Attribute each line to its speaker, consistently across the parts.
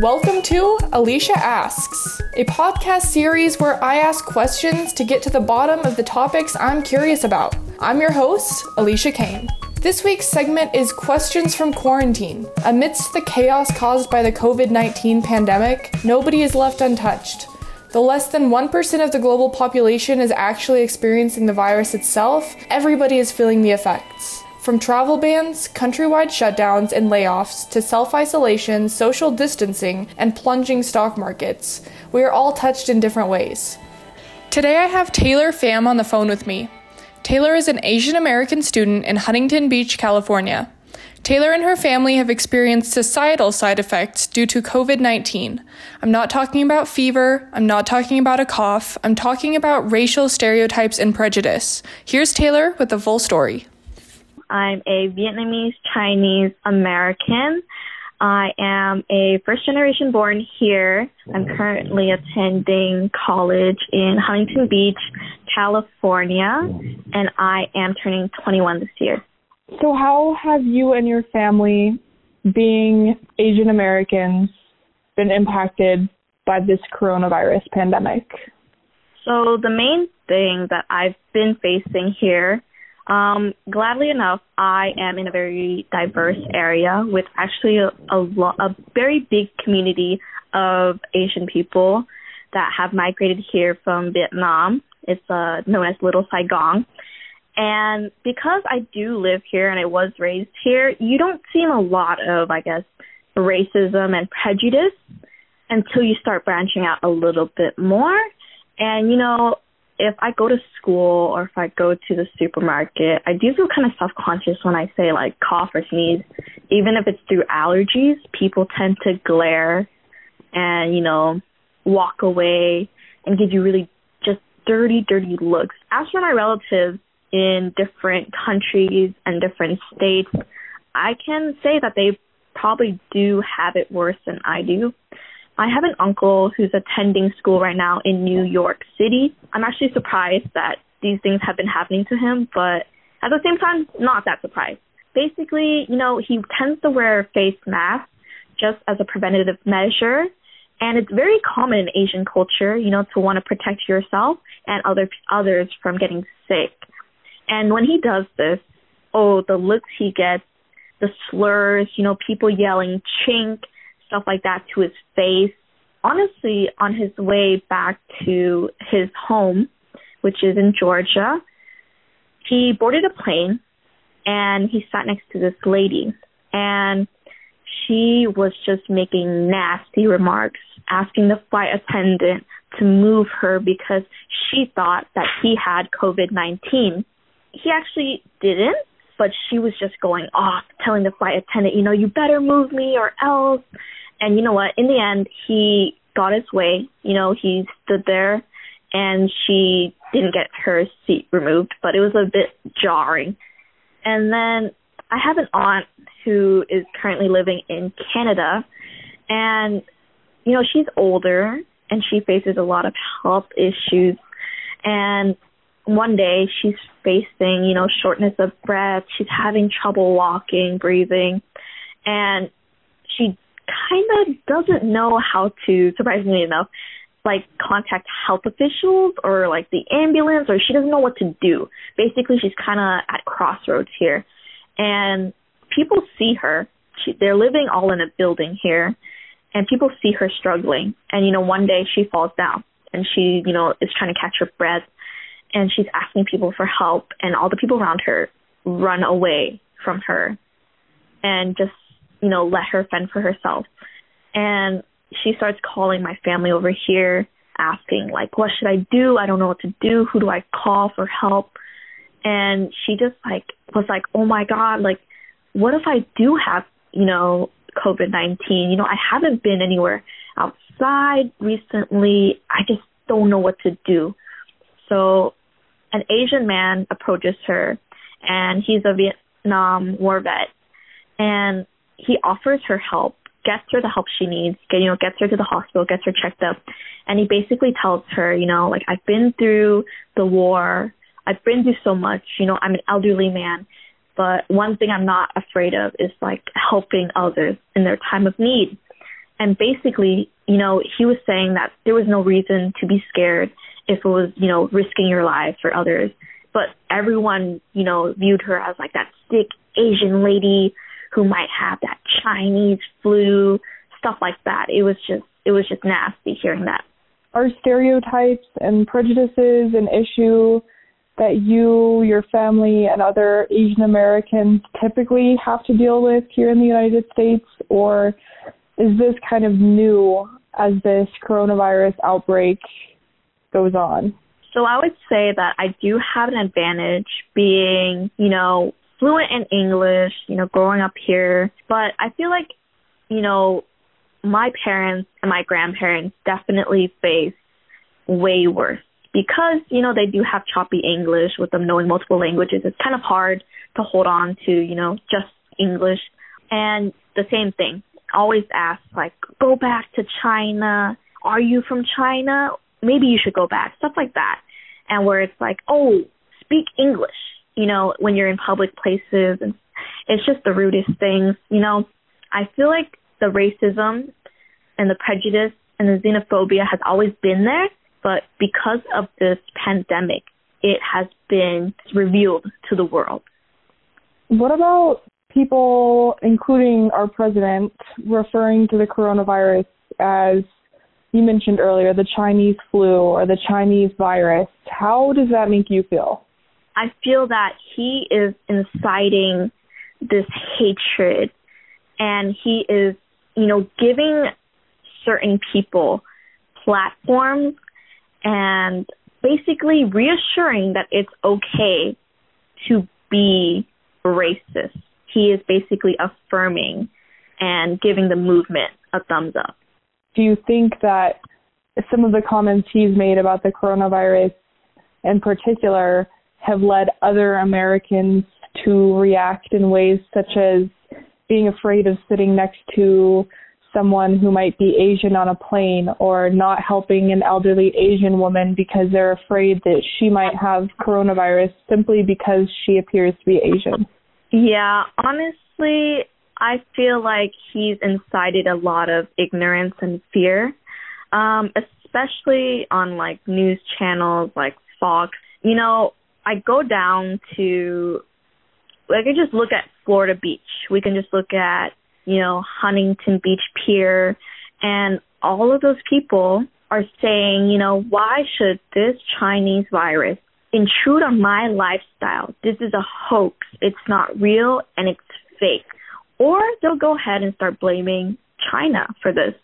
Speaker 1: Welcome to Alicia Asks, a podcast series where I ask questions to get to the bottom of the topics I'm curious about. I'm your host, Alicia Kane. This week's segment is Questions from Quarantine. Amidst the chaos caused by the COVID 19 pandemic, nobody is left untouched. Though less than 1% of the global population is actually experiencing the virus itself, everybody is feeling the effects. From travel bans, countrywide shutdowns and layoffs, to self isolation, social distancing, and plunging stock markets, we are all touched in different ways. Today I have Taylor Pham on the phone with me. Taylor is an Asian American student in Huntington Beach, California. Taylor and her family have experienced societal side effects due to COVID 19. I'm not talking about fever, I'm not talking about a cough, I'm talking about racial stereotypes and prejudice. Here's Taylor with the full story.
Speaker 2: I'm a Vietnamese Chinese American. I am a first generation born here. I'm oh. currently attending college in Huntington Beach, California, and I am turning 21 this year.
Speaker 1: So, how have you and your family, being Asian Americans, been impacted by this coronavirus pandemic?
Speaker 2: So, the main thing that I've been facing here um, gladly enough, I am in a very diverse area with actually a, a, lo- a very big community of Asian people that have migrated here from Vietnam. It's uh, known as Little Saigon. And because I do live here and I was raised here, you don't see a lot of, I guess, racism and prejudice until you start branching out a little bit more. And, you know, if I go to school or if I go to the supermarket, I do feel kind of self conscious when I say like cough or sneeze. Even if it's through allergies, people tend to glare and, you know, walk away and give you really just dirty, dirty looks. As for my relatives in different countries and different states, I can say that they probably do have it worse than I do. I have an uncle who's attending school right now in New York City. I'm actually surprised that these things have been happening to him, but at the same time, not that surprised. Basically, you know, he tends to wear face masks just as a preventative measure. And it's very common in Asian culture, you know, to want to protect yourself and other others from getting sick. And when he does this, oh, the looks he gets, the slurs, you know, people yelling chink, stuff like that to his face. Honestly, on his way back to his home, which is in Georgia, he boarded a plane and he sat next to this lady and she was just making nasty remarks, asking the flight attendant to move her because she thought that he had COVID 19. He actually didn't, but she was just going off, telling the flight attendant, you know, you better move me or else. And you know what? In the end, he got his way. You know, he stood there and she didn't get her seat removed, but it was a bit jarring. And then I have an aunt who is currently living in Canada and you know, she's older and she faces a lot of health issues and one day she's facing, you know, shortness of breath, she's having trouble walking, breathing, and she kind of doesn't know how to, surprisingly enough, like contact health officials or like the ambulance or she doesn't know what to do. Basically, she's kind of at crossroads here. And people see her. She, they're living all in a building here and people see her struggling. And you know, one day she falls down and she, you know, is trying to catch her breath and she's asking people for help and all the people around her run away from her and just you know, let her fend for herself. And she starts calling my family over here, asking, like, what should I do? I don't know what to do. Who do I call for help? And she just like was like, oh my God, like, what if I do have, you know, COVID 19? You know, I haven't been anywhere outside recently. I just don't know what to do. So an Asian man approaches her and he's a Vietnam war vet and he offers her help, gets her the help she needs, you know, gets her to the hospital, gets her checked up, and he basically tells her, you know, like I've been through the war, I've been through so much, you know, I'm an elderly man, but one thing I'm not afraid of is like helping others in their time of need. And basically, you know, he was saying that there was no reason to be scared if it was, you know, risking your life for others. But everyone, you know, viewed her as like that sick Asian lady who might have that Chinese flu, stuff like that. It was just it was just nasty hearing that.
Speaker 3: Are stereotypes and prejudices an issue that you, your family, and other Asian Americans typically have to deal with here in the United States, or is this kind of new as this coronavirus outbreak goes on?
Speaker 2: So I would say that I do have an advantage being, you know, fluent in English, you know, growing up here. But I feel like, you know, my parents and my grandparents definitely face way worse because, you know, they do have choppy English with them knowing multiple languages. It's kind of hard to hold on to, you know, just English. And the same thing, always ask, like, go back to China. Are you from China? maybe you should go back, stuff like that. And where it's like, oh, speak English, you know, when you're in public places and it's just the rudest things, you know. I feel like the racism and the prejudice and the xenophobia has always been there, but because of this pandemic, it has been revealed to the world.
Speaker 3: What about people, including our president, referring to the coronavirus as you mentioned earlier the Chinese flu or the Chinese virus. How does that make you feel?
Speaker 2: I feel that he is inciting this hatred and he is, you know, giving certain people platforms and basically reassuring that it's okay to be racist. He is basically affirming and giving the movement a thumbs up
Speaker 3: do you think that some of the comments he's made about the coronavirus in particular have led other Americans to react in ways such as being afraid of sitting next to someone who might be Asian on a plane or not helping an elderly Asian woman because they're afraid that she might have coronavirus simply because she appears to be Asian?
Speaker 2: Yeah, honestly, I feel like he's incited a lot of ignorance and fear, um, especially on like news channels like Fox. You know, I go down to, like, I just look at Florida Beach. We can just look at, you know, Huntington Beach Pier, and all of those people are saying, you know, why should this Chinese virus intrude on my lifestyle? This is a hoax. It's not real and it's fake. Or they'll go ahead and start blaming China for this.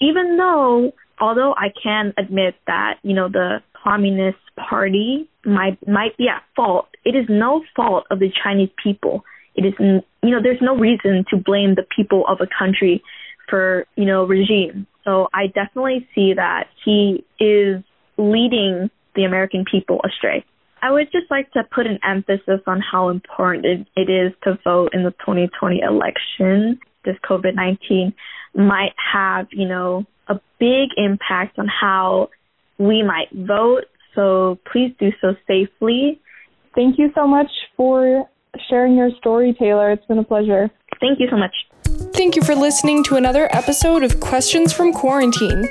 Speaker 2: Even though, although I can admit that, you know, the Communist Party might, might be at fault, it is no fault of the Chinese people. It is, you know, there's no reason to blame the people of a country for, you know, regime. So I definitely see that he is leading the American people astray. I would just like to put an emphasis on how important it, it is to vote in the 2020 election. This COVID 19 might have, you know, a big impact on how we might vote. So please do so safely.
Speaker 3: Thank you so much for sharing your story, Taylor. It's been a pleasure.
Speaker 2: Thank you so much.
Speaker 3: Thank you for listening to another episode of Questions from Quarantine.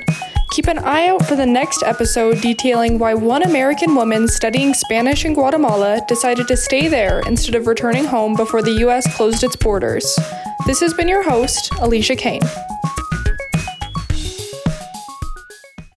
Speaker 3: Keep an eye out for the next episode detailing why one American woman studying Spanish in Guatemala decided to stay there instead of returning home before the U.S. closed its borders. This has been your host, Alicia Kane.